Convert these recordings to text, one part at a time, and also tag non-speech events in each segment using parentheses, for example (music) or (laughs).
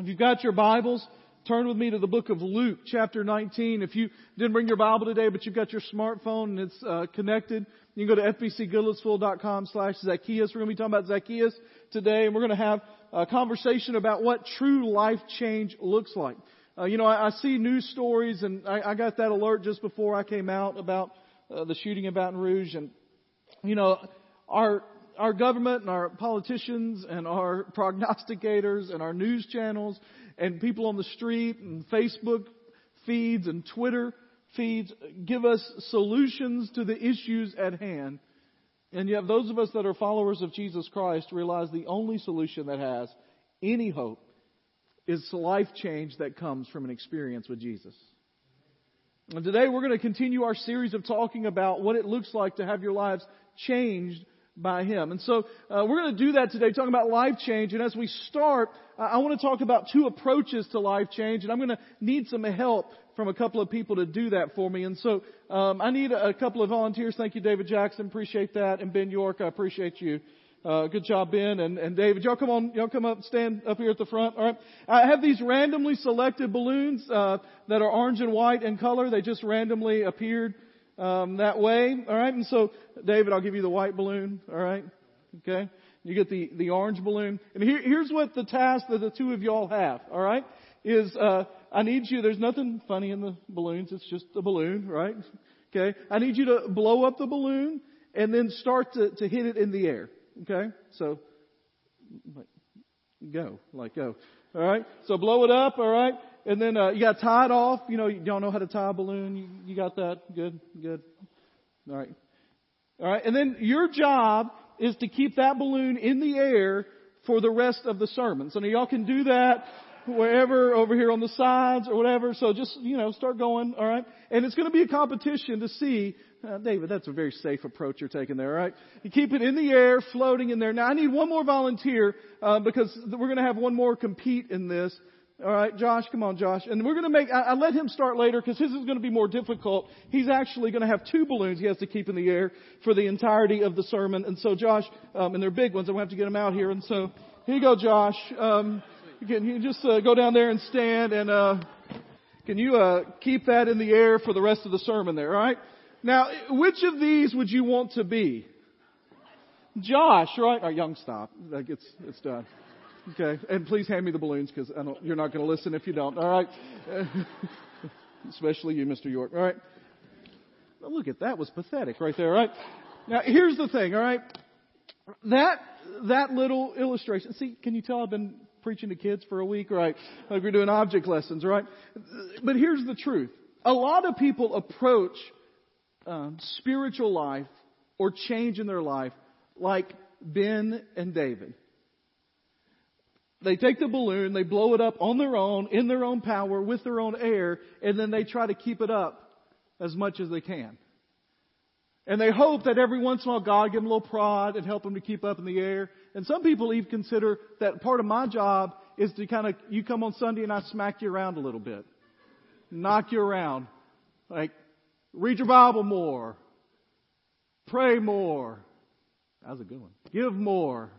If you've got your Bibles, turn with me to the book of Luke, chapter 19. If you didn't bring your Bible today, but you've got your smartphone and it's uh, connected, you can go to fbcgoodlettsville.com slash Zacchaeus. We're going to be talking about Zacchaeus today, and we're going to have a conversation about what true life change looks like. Uh, you know, I, I, see news stories, and I, I, got that alert just before I came out about uh, the shooting in Baton Rouge, and you know, our our government and our politicians and our (laughs) prognosticators and our news channels and people on the street and Facebook feeds and Twitter feeds give us solutions to the issues at hand. And yet those of us that are followers of Jesus Christ realize the only solution that has any hope is life change that comes from an experience with Jesus. And today we're going to continue our series of talking about what it looks like to have your lives changed by Him. And so uh, we're going to do that today, talking about life change. And as we start, I want to talk about two approaches to life change, and I'm going to need some help from a couple of people to do that for me. And so um, I need a couple of volunteers. Thank you, David Jackson. Appreciate that. And Ben York, I appreciate you. Uh, good job, Ben and, and David. Y'all come on, y'all come up, stand up here at the front. All right. I have these randomly selected balloons uh, that are orange and white in color. They just randomly appeared um, that way. All right. And so, David, I'll give you the white balloon. All right. Okay. You get the the orange balloon. And here, here's what the task that the two of y'all have. All right. Is uh, I need you. There's nothing funny in the balloons. It's just a balloon, right? Okay. I need you to blow up the balloon and then start to to hit it in the air. Okay. So, go like go. All right. So blow it up. All right. And then uh, you got tied off. You know, you don't know how to tie a balloon. You, you got that? Good, good. All right. All right. And then your job is to keep that balloon in the air for the rest of the sermon. So now y'all can do that wherever over here on the sides or whatever. So just, you know, start going. All right. And it's going to be a competition to see uh, David, that's a very safe approach you're taking there, right? You keep it in the air, floating in there. Now I need one more volunteer, uh, because we're gonna have one more compete in this. All right, Josh, come on, Josh. And we're going to make, I, I let him start later because his is going to be more difficult. He's actually going to have two balloons he has to keep in the air for the entirety of the sermon. And so Josh, um, and they're big ones, I'm going to have to get them out here. And so here you go, Josh. Um, can you just uh, go down there and stand and, uh, can you, uh, keep that in the air for the rest of the sermon there, all right? Now, which of these would you want to be? Josh, right? All right, young, stop. That gets, it's done. Okay, and please hand me the balloons because you're not going to listen if you don't. All right, (laughs) especially you, Mr. York. All right. Well, look at that was pathetic right there. All right. Now here's the thing. All right, that that little illustration. See, can you tell I've been preaching to kids for a week, right? Like we're doing object lessons, right? But here's the truth. A lot of people approach um, spiritual life or change in their life like Ben and David. They take the balloon, they blow it up on their own, in their own power, with their own air, and then they try to keep it up as much as they can. And they hope that every once in a while God give them a little prod and help them to keep up in the air. And some people even consider that part of my job is to kind of, you come on Sunday and I smack you around a little bit. Knock you around. Like, read your Bible more. Pray more. That was a good one. Give more.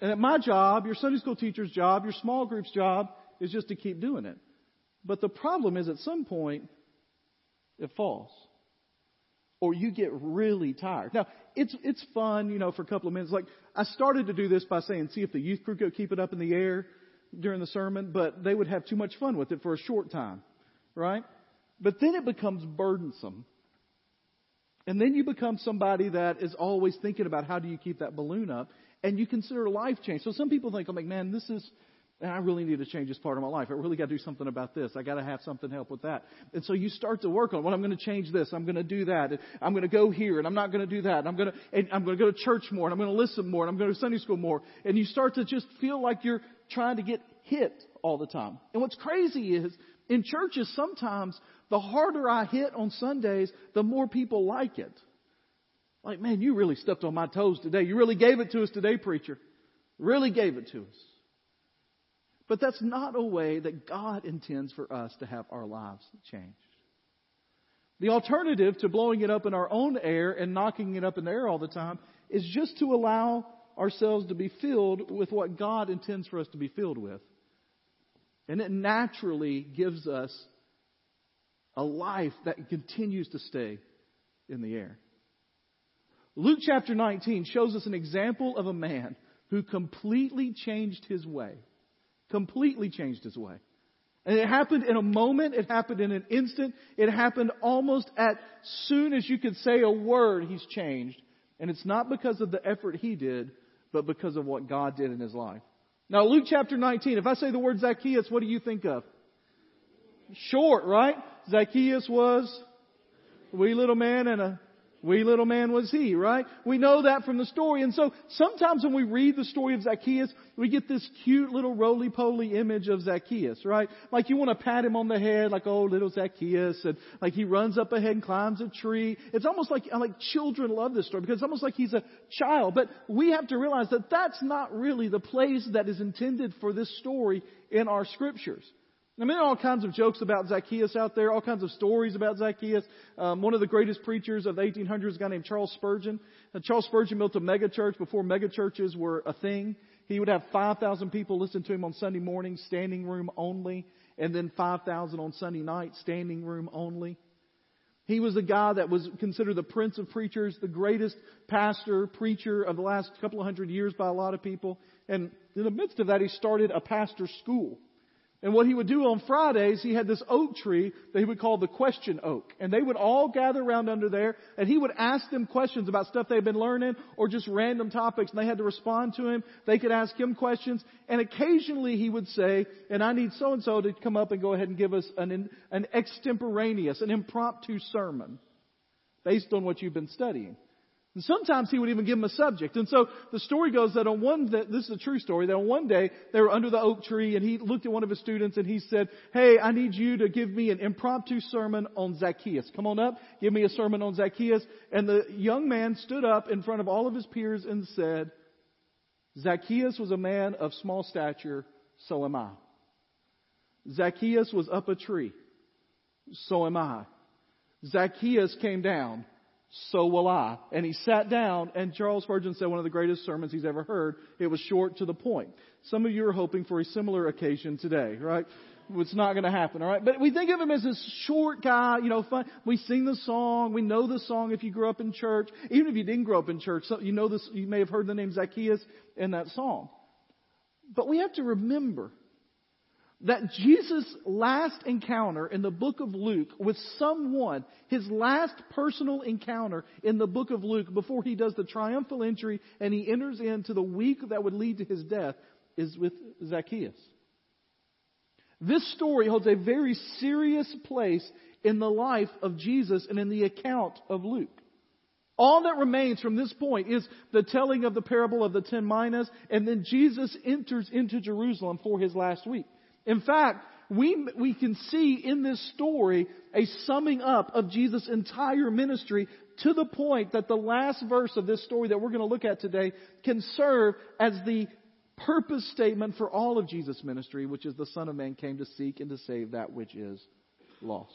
And at my job, your Sunday school teacher's job, your small group's job is just to keep doing it. But the problem is at some point, it falls. Or you get really tired. Now, it's, it's fun, you know, for a couple of minutes. Like, I started to do this by saying, see if the youth crew could keep it up in the air during the sermon, but they would have too much fun with it for a short time. Right? But then it becomes burdensome. And then you become somebody that is always thinking about how do you keep that balloon up and you consider life change. So some people think, I'm like, man, this is, I really need to change this part of my life. I really got to do something about this. I got to have something help with that. And so you start to work on, well, I'm going to change this. I'm going to do that. I'm going to go here and I'm not going to do that. And I'm going to, and I'm going to go to church more and I'm going to listen more and I'm going to Sunday school more. And you start to just feel like you're trying to get hit all the time. And what's crazy is in churches, sometimes the harder I hit on Sundays, the more people like it. Like, man, you really stepped on my toes today. You really gave it to us today, preacher. Really gave it to us. But that's not a way that God intends for us to have our lives changed. The alternative to blowing it up in our own air and knocking it up in the air all the time is just to allow ourselves to be filled with what God intends for us to be filled with. And it naturally gives us a life that continues to stay in the air. Luke chapter 19 shows us an example of a man who completely changed his way. Completely changed his way. And it happened in a moment. It happened in an instant. It happened almost as soon as you could say a word, he's changed. And it's not because of the effort he did, but because of what God did in his life. Now, Luke chapter 19, if I say the word Zacchaeus, what do you think of? Short, right? Zacchaeus was a wee little man and a Wee little man was he, right? We know that from the story. And so sometimes when we read the story of Zacchaeus, we get this cute little roly-poly image of Zacchaeus, right? Like you want to pat him on the head, like, oh, little Zacchaeus, and like he runs up ahead and climbs a tree. It's almost like, like children love this story because it's almost like he's a child. But we have to realize that that's not really the place that is intended for this story in our scriptures. I mean, there are all kinds of jokes about Zacchaeus out there, all kinds of stories about Zacchaeus. Um, one of the greatest preachers of the 1800s, a guy named Charles Spurgeon. Uh, Charles Spurgeon built a megachurch before megachurches were a thing. He would have 5,000 people listen to him on Sunday morning, standing room only, and then 5,000 on Sunday night, standing room only. He was a guy that was considered the prince of preachers, the greatest pastor, preacher of the last couple of hundred years by a lot of people. And in the midst of that, he started a pastor school. And what he would do on Fridays, he had this oak tree that he would call the question oak. And they would all gather around under there and he would ask them questions about stuff they'd been learning or just random topics and they had to respond to him. They could ask him questions. And occasionally he would say, and I need so and so to come up and go ahead and give us an, an extemporaneous, an impromptu sermon based on what you've been studying. And sometimes he would even give them a subject. And so the story goes that on one, that this is a true story, that on one day they were under the oak tree and he looked at one of his students and he said, hey, I need you to give me an impromptu sermon on Zacchaeus. Come on up, give me a sermon on Zacchaeus. And the young man stood up in front of all of his peers and said, Zacchaeus was a man of small stature, so am I. Zacchaeus was up a tree, so am I. Zacchaeus came down, so will I. And he sat down, and Charles Spurgeon said one of the greatest sermons he's ever heard. It was short to the point. Some of you are hoping for a similar occasion today, right? It's not going to happen, all right? But we think of him as this short guy, you know, fun. We sing the song. We know the song if you grew up in church. Even if you didn't grow up in church, you know this, you may have heard the name Zacchaeus in that song. But we have to remember that Jesus' last encounter in the book of Luke with someone, his last personal encounter in the book of Luke before he does the triumphal entry and he enters into the week that would lead to his death, is with Zacchaeus. This story holds a very serious place in the life of Jesus and in the account of Luke. All that remains from this point is the telling of the parable of the ten minas, and then Jesus enters into Jerusalem for his last week. In fact, we, we can see in this story a summing up of Jesus' entire ministry to the point that the last verse of this story that we're going to look at today can serve as the purpose statement for all of Jesus' ministry, which is the Son of Man came to seek and to save that which is lost.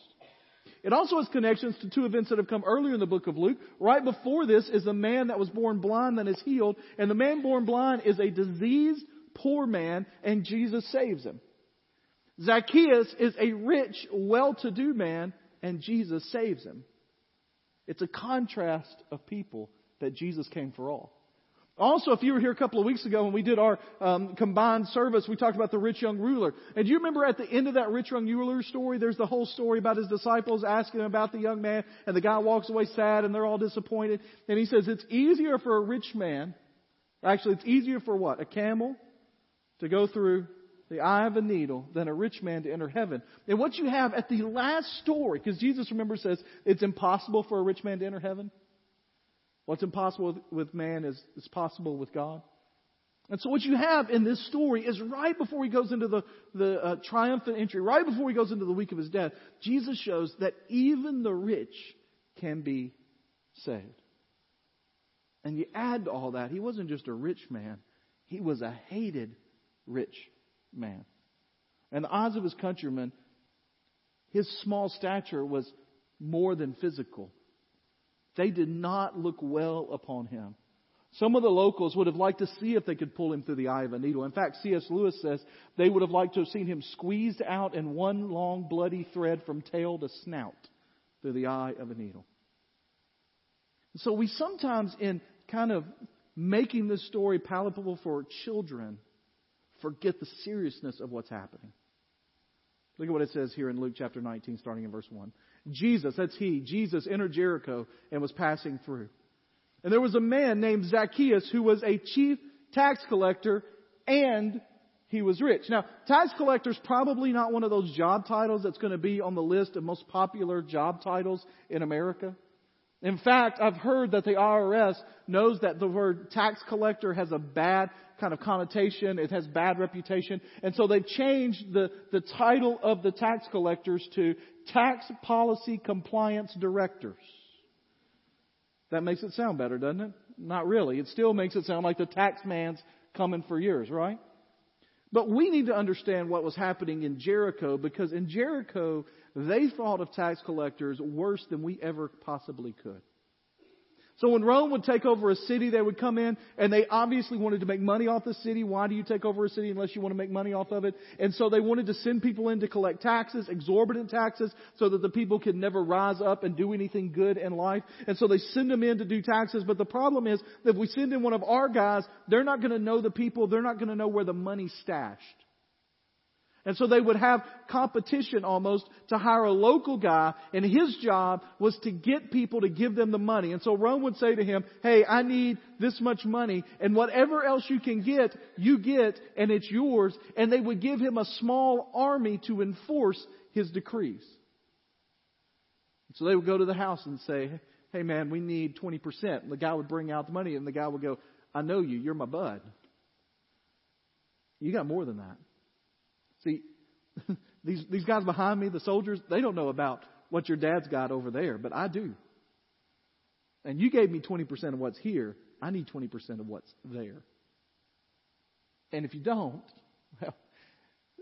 It also has connections to two events that have come earlier in the book of Luke. Right before this is the man that was born blind that is healed, and the man born blind is a diseased poor man, and Jesus saves him. Zacchaeus is a rich, well-to-do man, and Jesus saves him. It's a contrast of people that Jesus came for all. Also, if you were here a couple of weeks ago when we did our um, combined service, we talked about the rich young ruler. And do you remember at the end of that rich young ruler story, there's the whole story about his disciples asking him about the young man, and the guy walks away sad, and they're all disappointed. And he says, it's easier for a rich man, actually, it's easier for what? A camel to go through the eye of a needle than a rich man to enter heaven. And what you have at the last story, because Jesus, remember, says it's impossible for a rich man to enter heaven. What's impossible with, man is, is possible with God. And so what you have in this story is right before he goes into the, the uh, triumphant entry, right before he goes into the week of his death, Jesus shows that even the rich can be saved. And you add to all that, he wasn't just a rich man, he was a hated rich man. In the eyes of his countrymen, his small stature was more than physical. They did not look well upon him. Some of the locals would have liked to see if they could pull him through the eye of a needle. In fact, C.S. Lewis says they would have liked to have seen him squeezed out in one long bloody thread from tail to snout through the eye of a needle. So we sometimes, in kind of making this story palatable for children, forget the seriousness of what's happening. Look at what it says here in Luke chapter 19, starting in verse 1. Jesus, that's he, Jesus entered Jericho and was passing through. And there was a man named Zacchaeus who was a chief tax collector and he was rich. Now, tax collector is probably not one of those job titles that's going to be on the list of most popular job titles in America. In fact, I've heard that the IRS knows that the word tax collector has a bad kind of connotation. It has bad reputation. And so they've changed the, the title of the tax collectors to tax policy compliance directors. That makes it sound better, doesn't it? Not really. It still makes it sound like the tax man's coming for yours, right? But we need to understand what was happening in Jericho because in Jericho, they thought of tax collectors worse than we ever possibly could. So when Rome would take over a city, they would come in and they obviously wanted to make money off the city. Why do you take over a city unless you want to make money off of it? And so they wanted to send people in to collect taxes, exorbitant taxes, so that the people could never rise up and do anything good in life. And so they send them in to do taxes. But the problem is that if we send in one of our guys, they're not going to know the people. They're not going to know where the money's stashed. And so they would have competition almost to hire a local guy, and his job was to get people to give them the money. And so Rome would say to him, hey, I need this much money, and whatever else you can get, you get, and it's yours. And they would give him a small army to enforce his decrees. So they would go to the house and say, hey man, we need 20%. And the guy would bring out the money, and the guy would go, I know you, you're my bud. You got more than that. See, (laughs) these, these guys behind me, the soldiers, they don't know about what your dad's got over there, but I do. And you gave me 20% of what's here. I need 20% of what's there. And if you don't, (laughs) well,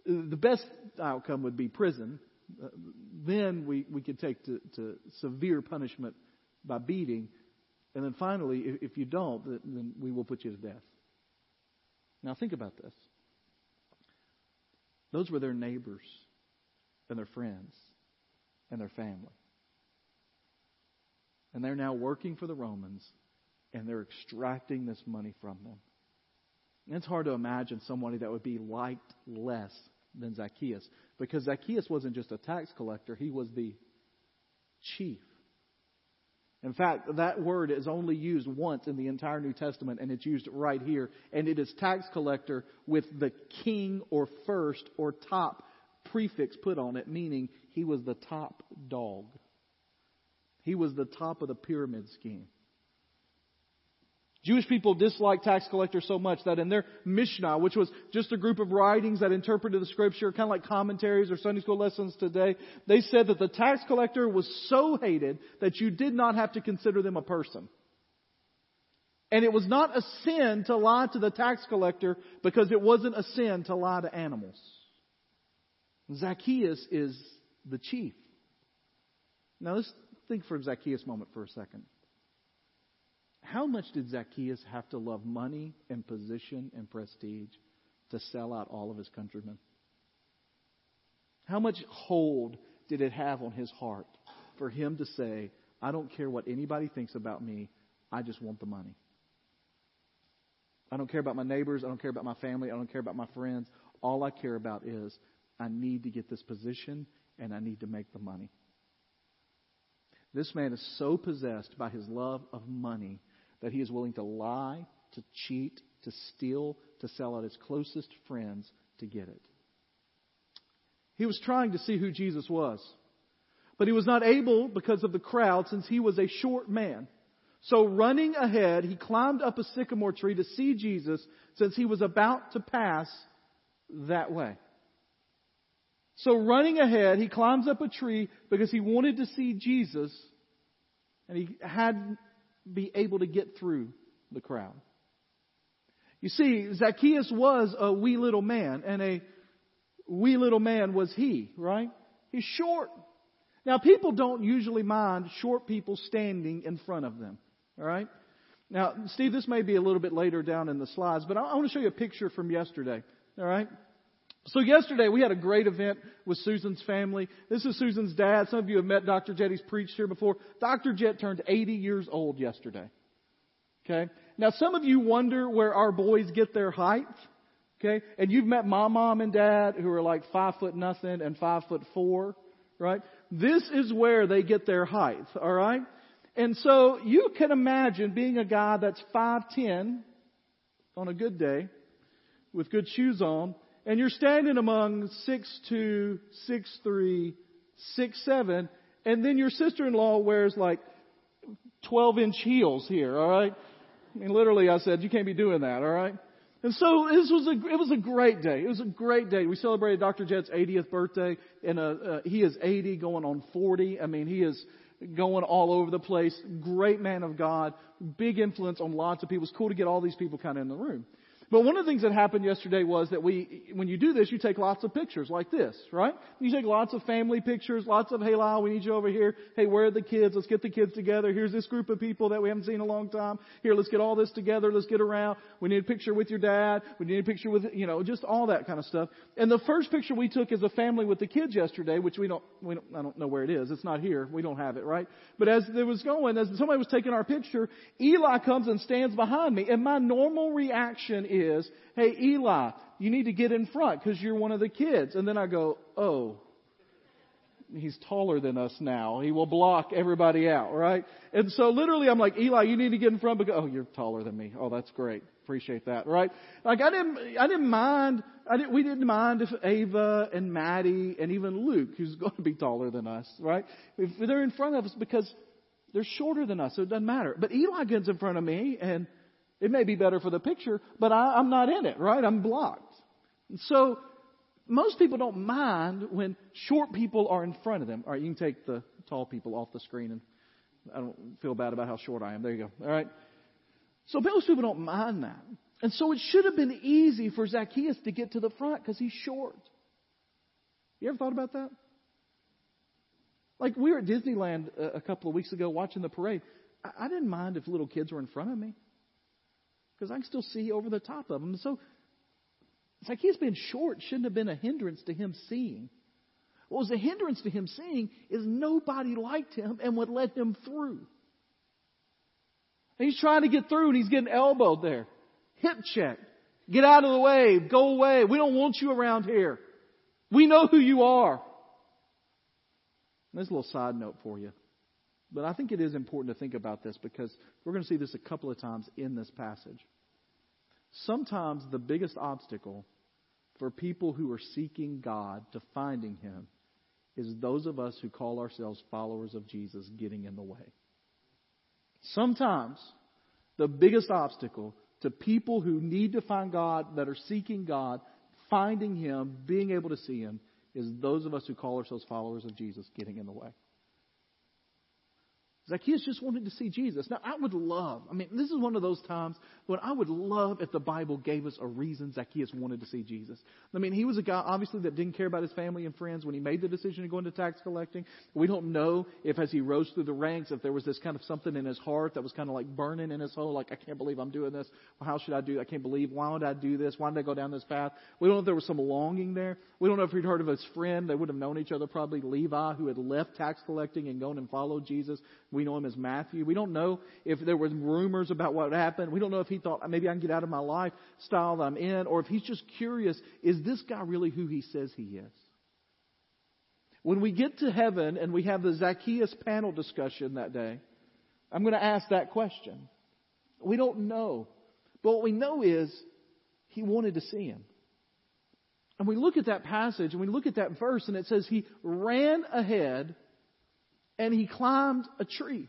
the best outcome would be prison. Uh, then we, we could take to, to severe punishment by beating. And then finally, if, if you don't, then we will put you to death. Now think about this. Those were their neighbors and their friends and their family. And they're now working for the Romans and they're extracting this money from them. And it's hard to imagine somebody that would be liked less than Zacchaeus because Zacchaeus wasn't just a tax collector, he was the chief. In fact, that word is only used once in the entire New Testament, and it's used right here. And it is tax collector with the king or first or top prefix put on it, meaning he was the top dog. He was the top of the pyramid scheme. Jewish people disliked tax collectors so much that in their Mishnah, which was just a group of writings that interpreted the scripture, kind of like commentaries or Sunday school lessons today, they said that the tax collector was so hated that you did not have to consider them a person. And it was not a sin to lie to the tax collector because it wasn't a sin to lie to animals. Zacchaeus is the chief. Now let's think for Zacchaeus moment for a second. How much did Zacchaeus have to love money and position and prestige to sell out all of his countrymen? How much hold did it have on his heart for him to say, I don't care what anybody thinks about me, I just want the money? I don't care about my neighbors, I don't care about my family, I don't care about my friends. All I care about is I need to get this position and I need to make the money. This man is so possessed by his love of money that he is willing to lie, to cheat, to steal, to sell out his closest friends to get it. He was trying to see who Jesus was, but he was not able because of the crowd since he was a short man. So running ahead, he climbed up a sycamore tree to see Jesus since he was about to pass that way. So running ahead, he climbs up a tree because he wanted to see Jesus and he had be able to get through the crowd. You see, Zacchaeus was a wee little man, and a wee little man was he, right? He's short. Now, people don't usually mind short people standing in front of them, all right? Now, Steve, this may be a little bit later down in the slides, but I, want to show you a picture from yesterday. All right? So yesterday we had a great event with Susan's family. This is Susan's dad. Some of you have met Dr. Jet. He's preached here before. Dr. Jet turned 80 years old yesterday. Okay? Now some of you wonder where our boys get their height. Okay? And you've met my mom and dad who are like five foot nothing and five foot four. Right? This is where they get their height. Alright? And so you can imagine being a guy that's 5'10 on a good day with good shoes on and you're standing among six two, six three, six seven, and then your sister-in-law wears like 12 inch heels here, alright? I mean, literally I said, you can't be doing that, alright? And so this was a, it was a great day. It was a great day. We celebrated Dr. Jet's 80th birthday and uh, uh, he is 80 going on 40. I mean, he is, going all over the place. Great man of God. Big influence on lots of people. It's cool to get all these people kind of in the room. But one of the things that happened yesterday was that we, when you do this, you take lots of pictures like this, right? You take lots of family pictures, lots of, hey Lyle, we need you over here. Hey, where are the kids? Let's get the kids together. Here's this group of people that we haven't seen in a long time. Here, let's get all this together. Let's get around. We need a picture with your dad. We need a picture with, you know, just all that kind of stuff. And the first picture we took as a family with the kids yesterday, which we don't, we don't, I don't know where it is. It's not here. We don't have it, right? But as it was going, as somebody was taking our picture, Eli comes and stands behind me. And my normal reaction is, is, hey, Eli, you need to get in front because you're one of the kids. And then I go, oh, he's taller than us now. He will block everybody out, right? And so literally I'm like, Eli, you need to get in front because, oh, you're taller than me. Oh, that's great. Appreciate that, right? Like I didn't, I didn't mind, I didn't, we didn't mind if Ava and Maddie and even Luke, who's (laughs) going to be taller than us, right? If they're in front of us because they're shorter than us, so it doesn't matter. But Eli gets in front of me and it may be better for the picture, but I, I'm not in it, right? I'm blocked. And so, most people don't mind when short people are in front of them. All right, you can take the tall people off the screen, and I don't feel bad about how short I am. There you go. All right. So most people don't mind that. And so it should have been easy for Zacchaeus to get to the front because he's short. You ever thought about that? Like we were at Disneyland a couple of weeks ago watching the parade. I didn't mind if little kids were in front of me because I can still see over the top of them. So Zacchaeus being short shouldn't have been a hindrance to him seeing. What was a hindrance to him seeing is nobody liked him and would let him through. And he's trying to get through and he's getting elbowed there. Hip check. Get out of the way. Go away. We don't want you around here. We know who you are. There's a little side note for you. But I think it is important to think about this because we're going to see this a couple of times in this passage. Sometimes the biggest obstacle for people who are seeking God to finding Him is those of us who call ourselves followers of Jesus getting in the way. Sometimes the biggest obstacle to people who need to find God, that are seeking God, finding Him, being able to see Him, is those of us who call ourselves followers of Jesus getting in the way. Zacchaeus just wanted to see Jesus. Now, I would love, I mean, this is one of those times when I would love if the Bible gave us a reason Zacchaeus wanted to see Jesus. I mean, he was a guy, obviously, that didn't care about his family and friends when he made the decision to go into tax collecting. We don't know if as he rose through the ranks, if there was this kind of something in his heart that was kind of like burning in his soul, like, I can't believe I'm doing this. How should I do I can't believe, why would I do this? Why did I go down this path? We don't know if there was some longing there. We don't know if he'd heard of his friend. They would have known each other probably, Levi, who had left tax collecting and gone and followed Jesus. We know him as Matthew. We don't know if there were rumors about what happened. We don't know if he thought maybe I can get out of my lifestyle that I'm in, or if he's just curious, is this guy really who he says he is? When we get to heaven and we have the Zacchaeus panel discussion that day, I'm going to ask that question. We don't know. But what we know is he wanted to see him. And we look at that passage and we look at that verse and it says he ran ahead and he climbed a tree.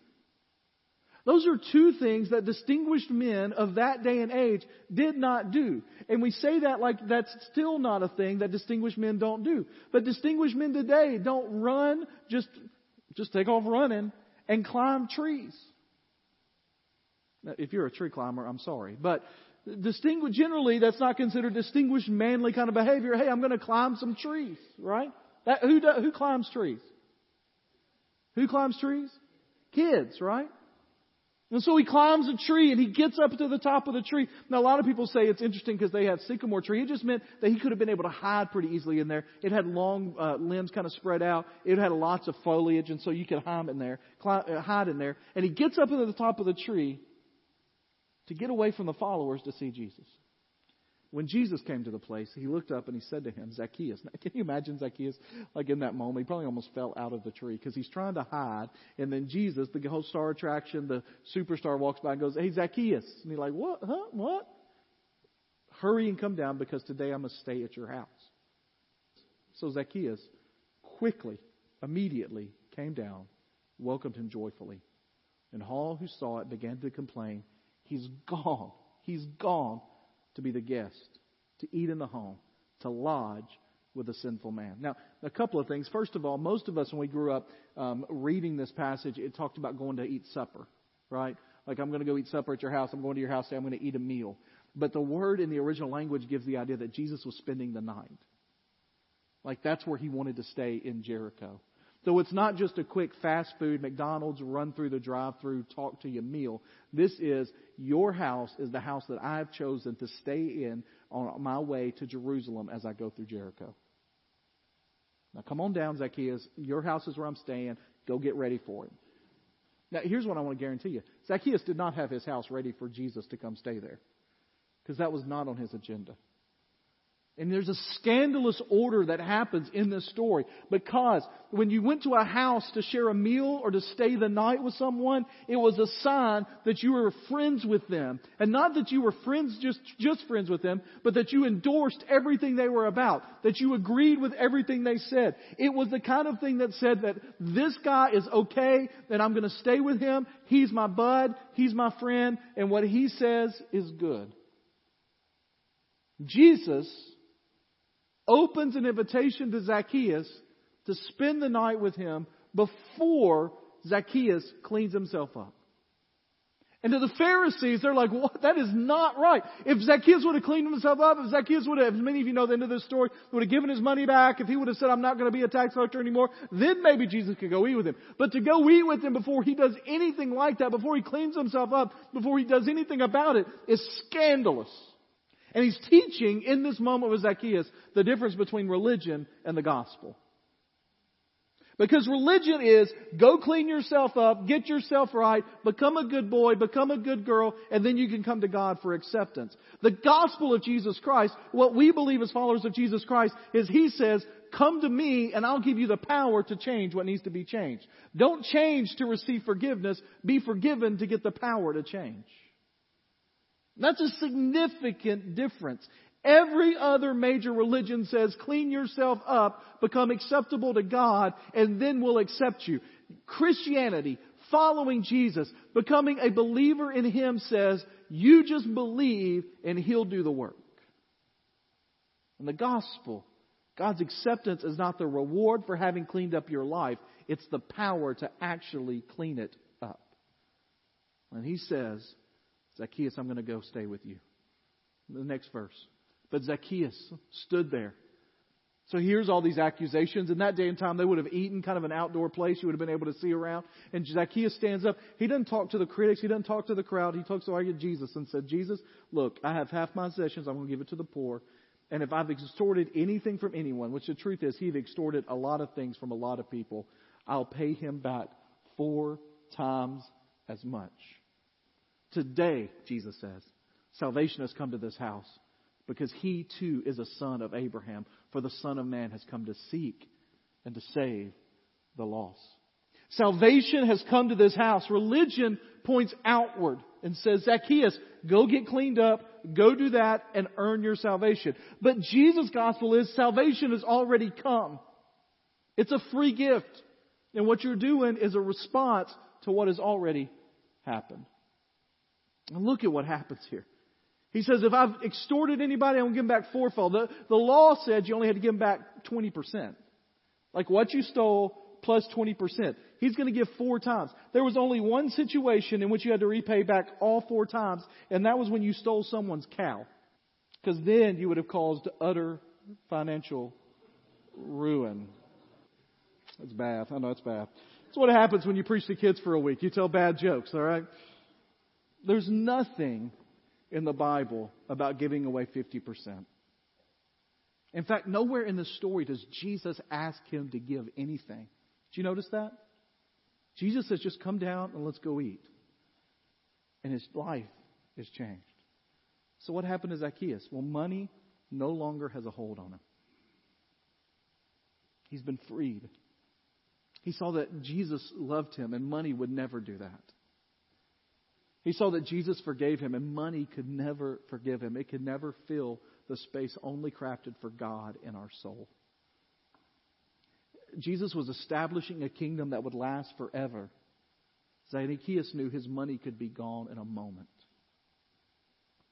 Those are two things that distinguished men of that day and age did not do. And we say that like that's still not a thing that distinguished men don't do. But distinguished men today don't run, just, just take off running and climb trees. If you're a tree climber, I'm sorry. But distinguished, generally that's not considered distinguished manly kind of behavior. Hey, I'm going to climb some trees, right? That, who, who climbs trees? Who climbs trees? Kids, right? And so he climbs a tree and he gets up to the top of the tree. Now a lot of people say it's interesting because they had sycamore tree. It just meant that he could have been able to hide pretty easily in there. It had long uh, limbs kind of spread out. It had lots of foliage and so you could hide in there, climb, uh, hide in there. And he gets up to the top of the tree to get away from the followers to see Jesus. When Jesus came to the place, he looked up and he said to him, Zacchaeus. Now, can you imagine Zacchaeus like in that moment? He probably almost fell out of the tree because he's trying to hide. And then Jesus, the whole star attraction, the superstar walks by and goes, Hey, Zacchaeus. And he's like, What? Huh? What? Hurry and come down because today I must stay at your house. So Zacchaeus quickly, immediately came down, welcomed him joyfully. And all who saw it began to complain, He's gone. He's gone to be the guest, to eat in the home, to lodge with a sinful man. Now, a couple of things. First of all, most of us, when we grew up um, reading this passage, it talked about going to eat supper, right? Like, I'm going to go eat supper at your house. I'm going to your house today. I'm going to eat a meal. But the word in the original language gives the idea that Jesus was spending the night. Like, that's where he wanted to stay in Jericho. So it's not just a quick fast food, McDonald's, run through the drive through, talk to you meal. This is your house is the house that I have chosen to stay in on my way to Jerusalem as I go through Jericho. Now come on down, Zacchaeus. Your house is where I'm staying. Go get ready for it. Now here's what I want to guarantee you. Zacchaeus did not have his house ready for Jesus to come stay there. Because that was not on his agenda. And there's a scandalous order that happens in this story because when you went to a house to share a meal or to stay the night with someone, it was a sign that you were friends with them. And not that you were friends, just, just friends with them, but that you endorsed everything they were about, that you agreed with everything they said. It was the kind of thing that said that this guy is okay, that I'm going to stay with him, he's my bud, he's my friend, and what he says is good. Jesus opens an invitation to Zacchaeus to spend the night with him before Zacchaeus cleans himself up. And to the Pharisees, they're like, what? That is not right. If Zacchaeus would have cleaned himself up, if Zacchaeus would have, many of you know the end of this story, would have given his money back, if he would have said, I'm not going to be a tax collector anymore, then maybe Jesus could go eat with him. But to go eat with him before he does anything like that, before he cleans himself up, before he does anything about it, is scandalous. And he's teaching in this moment with Zacchaeus the difference between religion and the gospel. Because religion is go clean yourself up, get yourself right, become a good boy, become a good girl, and then you can come to God for acceptance. The gospel of Jesus Christ, what we believe as followers of Jesus Christ, is He says, come to me and I'll give you the power to change what needs to be changed. Don't change to receive forgiveness, be forgiven to get the power to change. That's a significant difference. Every other major religion says clean yourself up, become acceptable to God, and then we'll accept you. Christianity, following Jesus, becoming a believer in Him says, you just believe and He'll do the work. And the gospel, God's acceptance is not the reward for having cleaned up your life, it's the power to actually clean it up. And He says, Zacchaeus, I'm going to go stay with you. The next verse. But Zacchaeus stood there. So here's all these accusations. In that day and time, they would have eaten kind of an outdoor place. You would have been able to see around. And Zacchaeus stands up. He doesn't talk to the critics. He doesn't talk to the crowd. He talks to Jesus and said, Jesus, look, I have half my possessions. I'm going to give it to the poor. And if I've extorted anything from anyone, which the truth is, he'd extorted a lot of things from a lot of people, I'll pay him back four times as much. Today, Jesus says, salvation has come to this house because he too is a son of Abraham. For the Son of Man has come to seek and to save the lost. Salvation has come to this house. Religion points outward and says, Zacchaeus, go get cleaned up, go do that, and earn your salvation. But Jesus' gospel is salvation has already come. It's a free gift. And what you're doing is a response to what has already happened. And look at what happens here. He says, if I've extorted anybody, I'm going to give them back fourfold. The, the law said you only had to give them back 20%. Like what you stole plus 20%. He's going to give four times. There was only one situation in which you had to repay back all four times, and that was when you stole someone's cow. Because then you would have caused utter financial ruin. That's bad. I know it's bad. That's what happens when you preach to kids for a week. You tell bad jokes, all right? There's nothing in the Bible about giving away 50%. In fact, nowhere in the story does Jesus ask him to give anything. Did you notice that? Jesus says, just come down and let's go eat. And his life is changed. So what happened to Zacchaeus? Well, money no longer has a hold on him. He's been freed. He saw that Jesus loved him and money would never do that. He saw that Jesus forgave him and money could never forgive him. It could never fill the space only crafted for God in our soul. Jesus was establishing a kingdom that would last forever. Zacchaeus knew his money could be gone in a moment.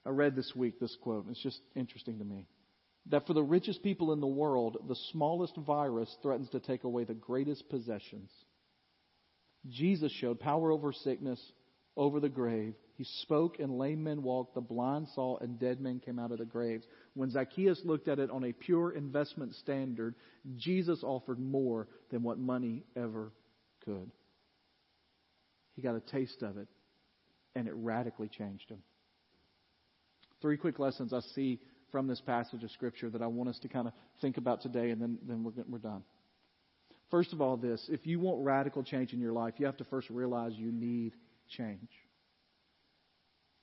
I read this week this quote, and it's just interesting to me. That for the richest people in the world, the smallest virus threatens to take away the greatest possessions. Jesus showed power over sickness, over the grave. He spoke, and lame men walked, the blind saw, and dead men came out of the graves. When Zacchaeus looked at it on a pure investment standard, Jesus offered more than what money ever could. He got a taste of it, and it radically changed him. Three quick lessons I see from this passage of Scripture that I want us to kind of think about today, and then, then we're, we're done. First of all, this if you want radical change in your life, you have to first realize you need change.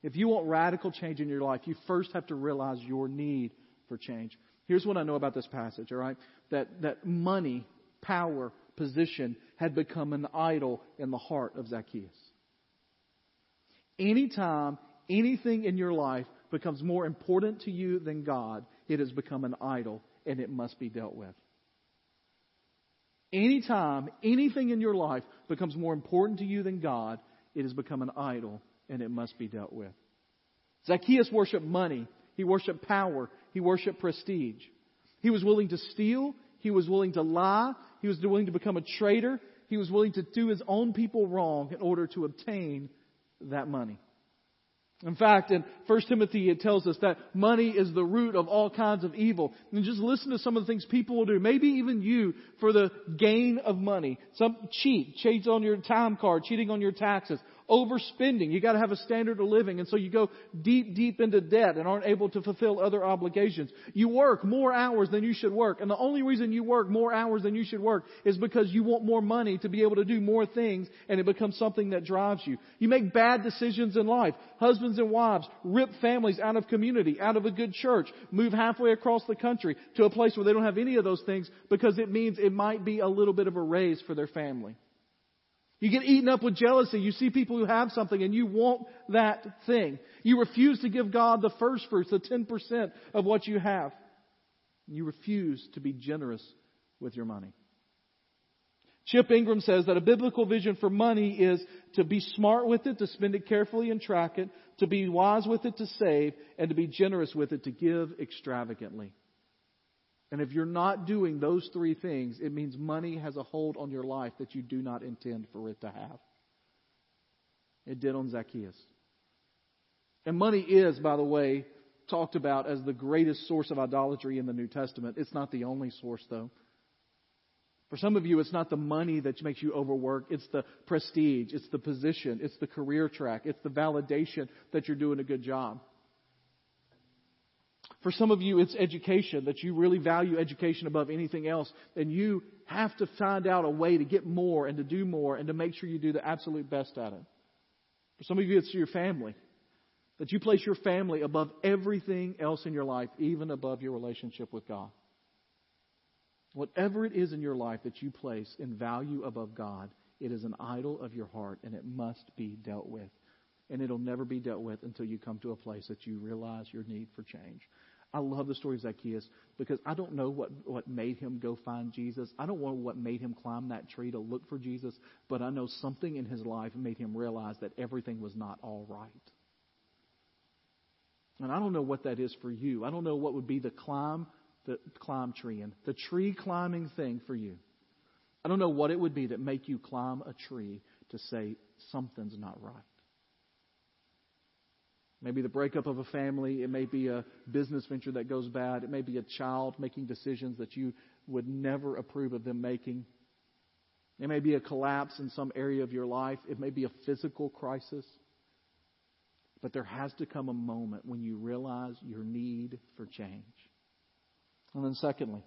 If you want radical change in your life, you first have to realize your need for change. Here's what I know about this passage, all right? That, that money, power, position had become an idol in the heart of Zacchaeus. Anytime anything in your life becomes more important to you than God, it has become an idol and it must be dealt with. Anytime anything in your life becomes more important to you than God, it has become an idol and it must be dealt with. Zacchaeus worshiped money. He worshiped power. He worshiped prestige. He was willing to steal. He was willing to lie. He was willing to become a traitor. He was willing to do his own people wrong in order to obtain that money. In fact, in 1 Timothy, it tells us that money is the root of all kinds of evil. And just listen to some of the things people will do. Maybe even you for the gain of money. Some cheat, cheat on your time card, cheating on your taxes, overspending. You got to have a standard of living, and so you go deep, deep into debt and aren't able to fulfill other obligations. You work more hours than you should work, and the only reason you work more hours than you should work is because you want more money to be able to do more things, and it becomes something that drives you. You make bad decisions in life. Husbands and wives rip families out of community, out of a good church, move halfway across the country to a place where they don't have any of those things because it means it might be a little bit of a raise for their family. You get eaten up with jealousy. You see people who have something and you want that thing. You refuse to give God the first fruits, the 10% of what you have. You refuse to be generous with your money. Chip Ingram says that a biblical vision for money is to be smart with it, to spend it carefully and track it, to be wise with it, to save, and to be generous with it, to give extravagantly. And if you're not doing those three things, it means money has a hold on your life that you do not intend for it to have. It did on Zacchaeus. And money is, by the way, talked about as the greatest source of idolatry in the New Testament. It's not the only source, though. For some of you, it's not the money that makes you overwork. It's the prestige. It's the position. It's the career track. It's the validation that you're doing a good job. For some of you, it's education, that you really value education above anything else, and you have to find out a way to get more and to do more and to make sure you do the absolute best at it. For some of you, it's your family, that you place your family above everything else in your life, even above your relationship with God. Whatever it is in your life that you place in value above God, it is an idol of your heart, and it must be dealt with. And it'll never be dealt with until you come to a place that you realize your need for change. I love the story of Zacchaeus because I don't know what, what made him go find Jesus. I don't know what made him climb that tree to look for Jesus, but I know something in his life made him realize that everything was not all right. And I don't know what that is for you. I don't know what would be the climb, the climb tree and the tree climbing thing for you. I don't know what it would be that make you climb a tree to say something's not right. Maybe the breakup of a family. It may be a business venture that goes bad. It may be a child making decisions that you would never approve of them making. It may be a collapse in some area of your life. It may be a physical crisis. But there has to come a moment when you realize your need for change. And then, secondly,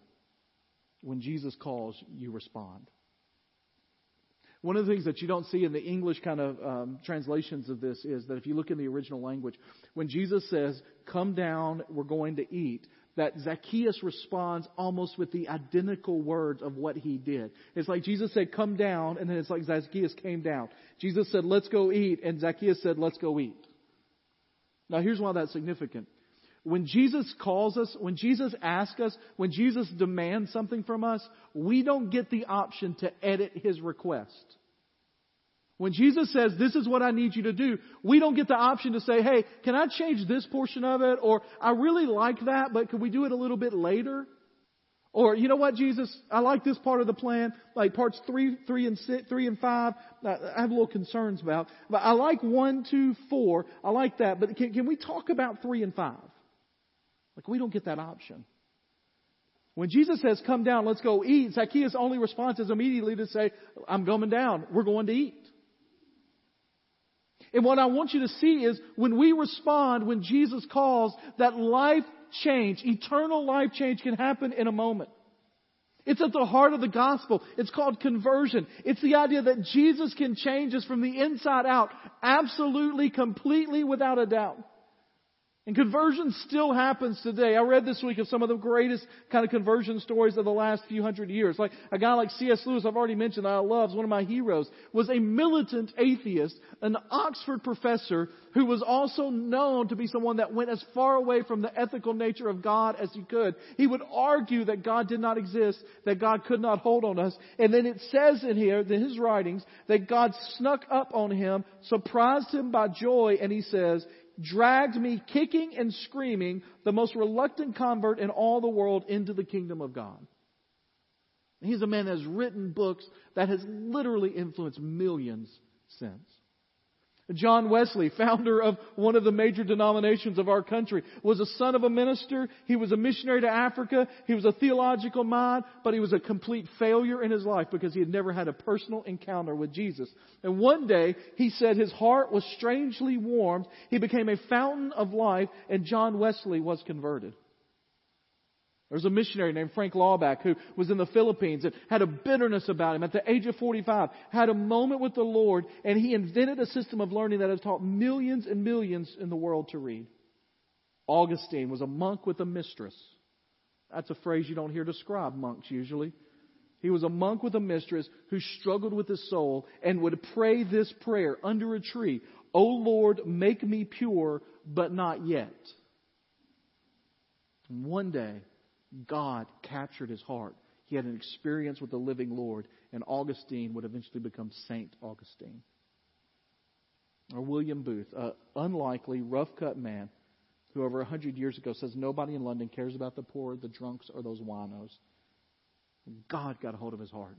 when Jesus calls, you respond. One of the things that you don't see in the English kind of um, translations of this is that if you look in the original language, when Jesus says, Come down, we're going to eat, that Zacchaeus responds almost with the identical words of what he did. It's like Jesus said, Come down, and then it's like Zacchaeus came down. Jesus said, Let's go eat, and Zacchaeus said, Let's go eat. Now, here's why that's significant. When Jesus calls us, when Jesus asks us, when Jesus demands something from us, we don't get the option to edit his request. When Jesus says, this is what I need you to do, we don't get the option to say, hey, can I change this portion of it? Or I really like that, but could we do it a little bit later? Or, you know what, Jesus, I like this part of the plan, like parts three, three and six, three and five, I have a little concerns about. But I like one, two, four, I like that, but can, can we talk about three and five? Like, we don't get that option. When Jesus says, come down, let's go eat, Zacchaeus' only response is immediately to say, I'm coming down, we're going to eat. And what I want you to see is when we respond, when Jesus calls, that life change, eternal life change can happen in a moment. It's at the heart of the gospel. It's called conversion. It's the idea that Jesus can change us from the inside out, absolutely, completely, without a doubt. And conversion still happens today. I read this week of some of the greatest kind of conversion stories of the last few hundred years. Like a guy like C.S. Lewis, I've already mentioned I love, one of my heroes, was a militant atheist, an Oxford professor who was also known to be someone that went as far away from the ethical nature of God as he could. He would argue that God did not exist, that God could not hold on us. And then it says in here, in his writings, that God snuck up on him, surprised him by joy, and he says, dragged me kicking and screaming, the most reluctant convert in all the world, into the kingdom of God. He's a man that has written books that has literally influenced millions since. John Wesley, founder of one of the major denominations of our country, was a son of a minister. He was a missionary to Africa. He was a theological mind, but he was a complete failure in his life because he had never had a personal encounter with Jesus. And one day, he said his heart was strangely warmed. He became a fountain of life, and John Wesley was converted. There was a missionary named Frank Laubach who was in the Philippines and had a bitterness about him. At the age of 45, had a moment with the Lord, and he invented a system of learning that has taught millions and millions in the world to read. Augustine was a monk with a mistress. That's a phrase you don't hear describe monks usually. He was a monk with a mistress who struggled with his soul and would pray this prayer under a tree. O Lord, make me pure, but not yet. One day, God captured his heart. He had an experience with the living Lord, and Augustine would eventually become Saint Augustine. Or William Booth, an unlikely, rough cut man who over a hundred years ago says nobody in London cares about the poor, the drunks, or those winos. God got a hold of his heart.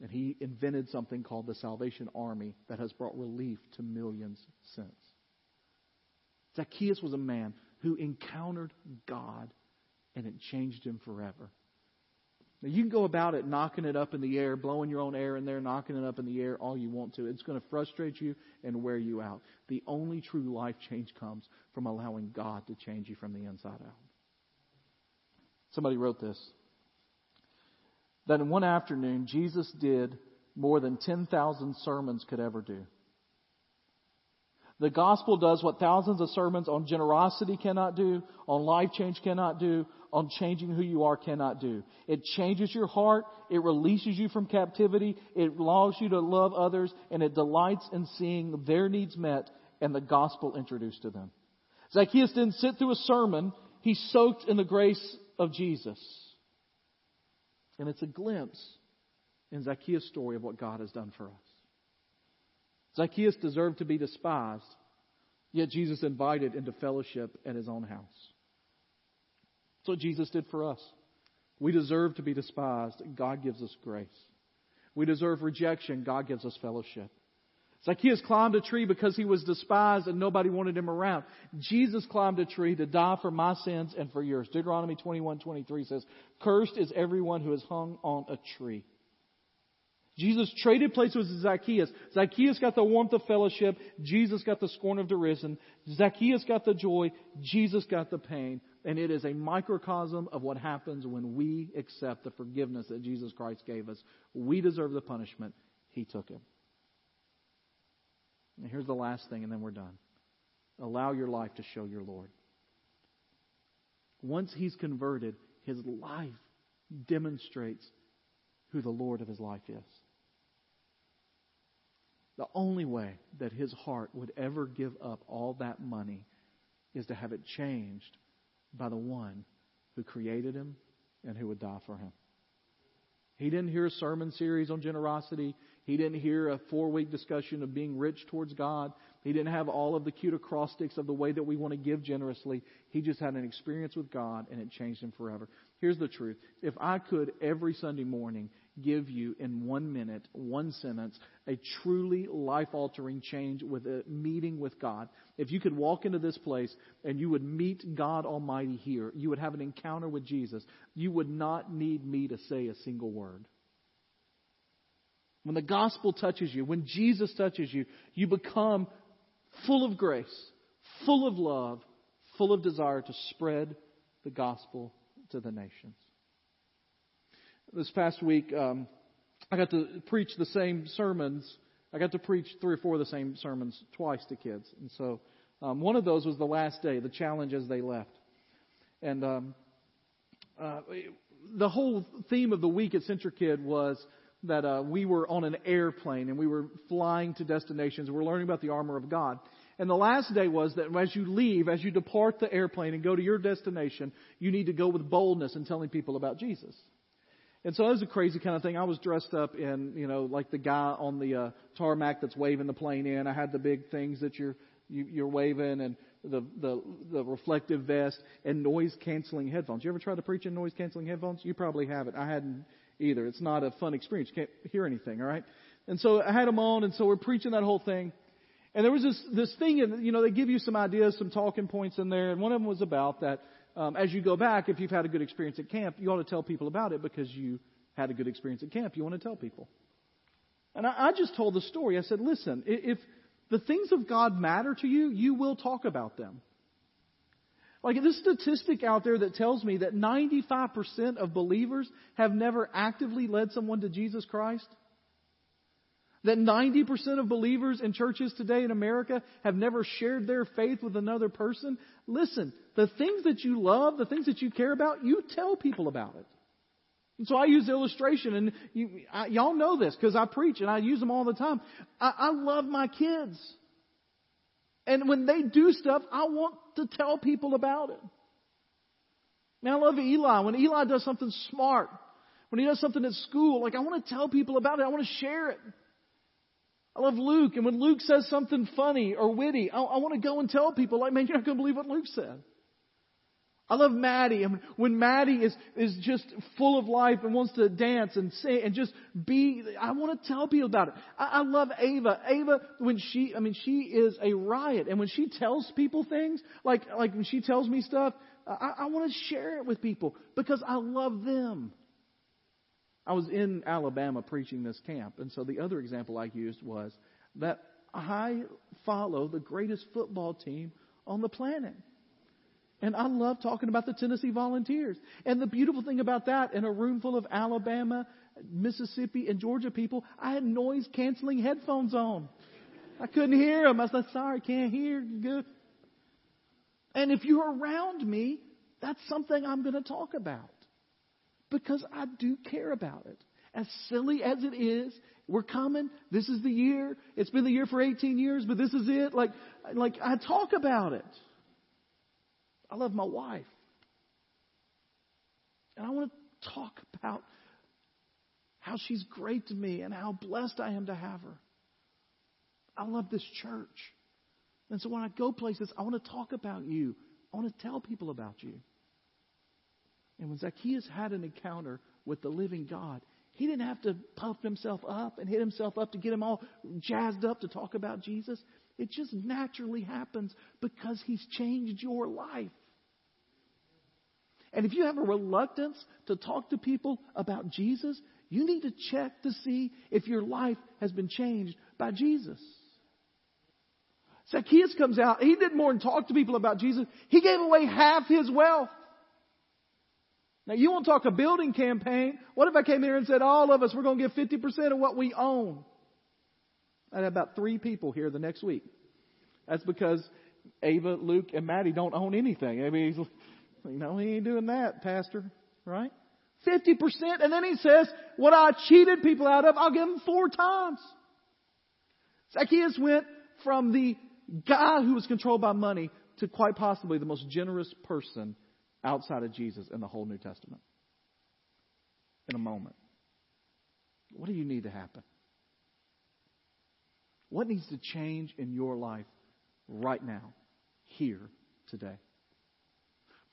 And he invented something called the Salvation Army that has brought relief to millions since. Zacchaeus was a man who encountered God and it changed him forever. Now, you can go about it knocking it up in the air, blowing your own air in there, knocking it up in the air all you want to. It's going to frustrate you and wear you out. The only true life change comes from allowing God to change you from the inside out. Somebody wrote this that in one afternoon, Jesus did more than 10,000 sermons could ever do. The gospel does what thousands of sermons on generosity cannot do, on life change cannot do, on changing who you are cannot do. It changes your heart. It releases you from captivity. It allows you to love others and it delights in seeing their needs met and the gospel introduced to them. Zacchaeus didn't sit through a sermon. He soaked in the grace of Jesus. And it's a glimpse in Zacchaeus' story of what God has done for us. Zacchaeus deserved to be despised, yet Jesus invited into fellowship at his own house. That's what Jesus did for us. We deserve to be despised. God gives us grace. We deserve rejection. God gives us fellowship. Zacchaeus climbed a tree because he was despised and nobody wanted him around. Jesus climbed a tree to die for my sins and for yours. Deuteronomy 21, 23 says, Cursed is everyone who is hung on a tree. Jesus traded places with Zacchaeus. Zacchaeus got the warmth of fellowship. Jesus got the scorn of derision. Zacchaeus got the joy. Jesus got the pain. And it is a microcosm of what happens when we accept the forgiveness that Jesus Christ gave us. We deserve the punishment. He took it. And here's the last thing, and then we're done. Allow your life to show your Lord. Once he's converted, his life demonstrates who the Lord of his life is. The only way that his heart would ever give up all that money is to have it changed by the one who created him and who would die for him. He didn't hear a sermon series on generosity. He didn't hear a four week discussion of being rich towards God. He didn't have all of the cute acrostics of the way that we want to give generously. He just had an experience with God and it changed him forever. Here's the truth. If I could every Sunday morning give you in one minute, one sentence, a truly life altering change with a meeting with God. If you could walk into this place and you would meet God Almighty here, you would have an encounter with Jesus, you would not need me to say a single word. When the gospel touches you, when Jesus touches you, you become full of grace, full of love, full of desire to spread the gospel to the nations this past week, um, I got to preach the same sermons. I got to preach three or four of the same sermons twice to kids. And so um, one of those was the last day, the challenge as they left. And um, uh, the whole theme of the week at CentriKid was that uh, we were on an airplane and we were flying to destinations. We we're learning about the armor of God. And the last day was that as you leave, as you depart the airplane and go to your destination, you need to go with boldness in telling people about Jesus. And so it was a crazy kind of thing. I was dressed up in, you know, like the guy on the uh, tarmac that's waving the plane in. I had the big things that you're you, you're waving and the the the reflective vest and noise canceling headphones. You ever tried to preach in noise canceling headphones? You probably haven't. I hadn't either. It's not a fun experience. You can't hear anything. All right. And so I had them on, and so we're preaching that whole thing. And there was this this thing, and you know, they give you some ideas, some talking points in there, and one of them was about that um, as you go back, if you've had a good experience at camp, you ought to tell people about it because you had a good experience at camp. You want to tell people. And I, I just told the story. I said, listen, if the things of God matter to you, you will talk about them. Like this statistic out there that tells me that 95% of believers have never actively led someone to Jesus Christ. That 90% of believers in churches today in America have never shared their faith with another person. Listen, the things that you love, the things that you care about, you tell people about it. And so I use illustration, and you, I, y'all know this because I preach and I use them all the time. I, I love my kids. And when they do stuff, I want to tell people about it. Man, I love Eli. When Eli does something smart, when he does something at school, like I want to tell people about it. I want to share it. I love Luke, and when Luke says something funny or witty, I, I want to go and tell people, like, man, you're not going to believe what Luke said. I love Maddie. Mean, when Maddie is, is just full of life and wants to dance and sing and just be, I want to tell people about it. I, I love Ava. Ava, when she, I mean, she is a riot. And when she tells people things, like, like when she tells me stuff, I, I want to share it with people because I love them. I was in Alabama preaching this camp. And so the other example I used was that I follow the greatest football team on the planet. And I love talking about the Tennessee Volunteers. And the beautiful thing about that, in a room full of Alabama, Mississippi, and Georgia people, I had noise canceling headphones on. I couldn't hear them. I said, sorry, can't hear. Good. And if you're around me, that's something I'm going to talk about. Because I do care about it. As silly as it is, we're coming. This is the year. It's been the year for 18 years, but this is it. Like, like I talk about it. I love my wife. And I want to talk about how she's great to me and how blessed I am to have her. I love this church. And so when I go places, I want to talk about you. I want to tell people about you. And when Zacchaeus had an encounter with the living God, he didn't have to puff himself up and hit himself up to get him all jazzed up to talk about Jesus. It just naturally happens because He's changed your life. And if you have a reluctance to talk to people about Jesus, you need to check to see if your life has been changed by Jesus. Zacchaeus comes out. He did more than talk to people about Jesus. He gave away half his wealth. Now, you want to talk a building campaign? What if I came here and said, all of us, we're going to give 50% of what we own? I'd have about three people here the next week. That's because Ava, Luke, and Maddie don't own anything. I mean, (laughs) know, he ain't doing that, Pastor, right? 50%. And then he says, what I cheated people out of, I'll give them four times. Zacchaeus went from the guy who was controlled by money to quite possibly the most generous person outside of Jesus in the whole New Testament. In a moment. What do you need to happen? What needs to change in your life right now, here, today?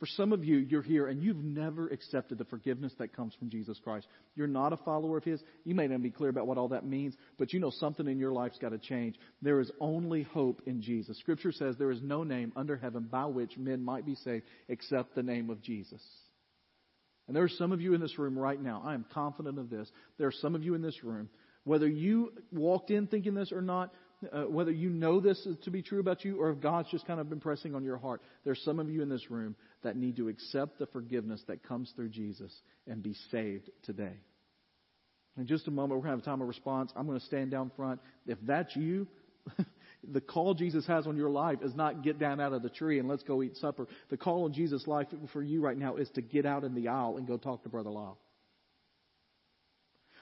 For some of you, you're here and you've never accepted the forgiveness that comes from Jesus Christ. You're not a follower of His. You may not be clear about what all that means, but you know something in your life's got to change. There is only hope in Jesus. Scripture says there is no name under heaven by which men might be saved except the name of Jesus. And there are some of you in this room right now. I am confident of this. There are some of you in this room, whether you walked in thinking this or not, uh, whether you know this to be true about you or if God's just kind of been pressing on your heart, there's some of you in this room that need to accept the forgiveness that comes through Jesus and be saved today. In just a moment, we're going to have a time of response. I'm going to stand down front. If that's you, (laughs) the call Jesus has on your life is not get down out of the tree and let's go eat supper. The call on Jesus' life for you right now is to get out in the aisle and go talk to Brother Lyle.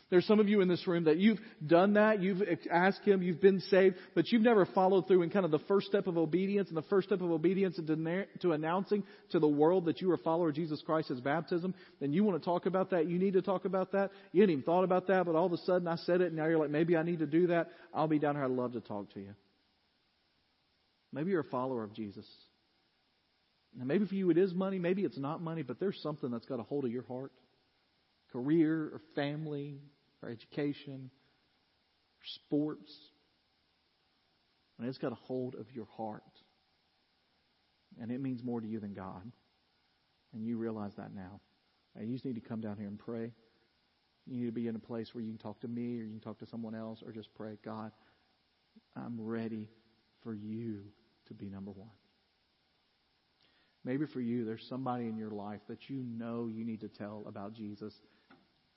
There's some of you in this room that you've done that, you've asked Him, you've been saved, but you've never followed through in kind of the first step of obedience, and the first step of obedience to, to announcing to the world that you are a follower of Jesus Christ as baptism. Then you want to talk about that. You need to talk about that. You hadn't even thought about that, but all of a sudden I said it, and now you're like, maybe I need to do that. I'll be down here. I'd love to talk to you. Maybe you're a follower of Jesus. Now, maybe for you it is money, maybe it's not money, but there's something that's got a hold of your heart career or family, or education, or sports. And it's got a hold of your heart. And it means more to you than God. And you realize that now. And you just need to come down here and pray. You need to be in a place where you can talk to me or you can talk to someone else or just pray, God, I'm ready for you to be number one. Maybe for you, there's somebody in your life that you know you need to tell about Jesus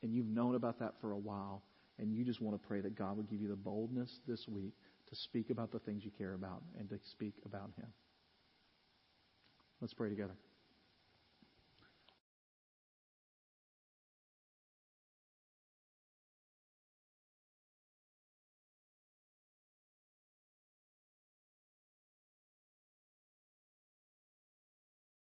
and you've known about that for a while, and you just want to pray that God would give you the boldness this week to speak about the things you care about and to speak about Him. Let's pray together.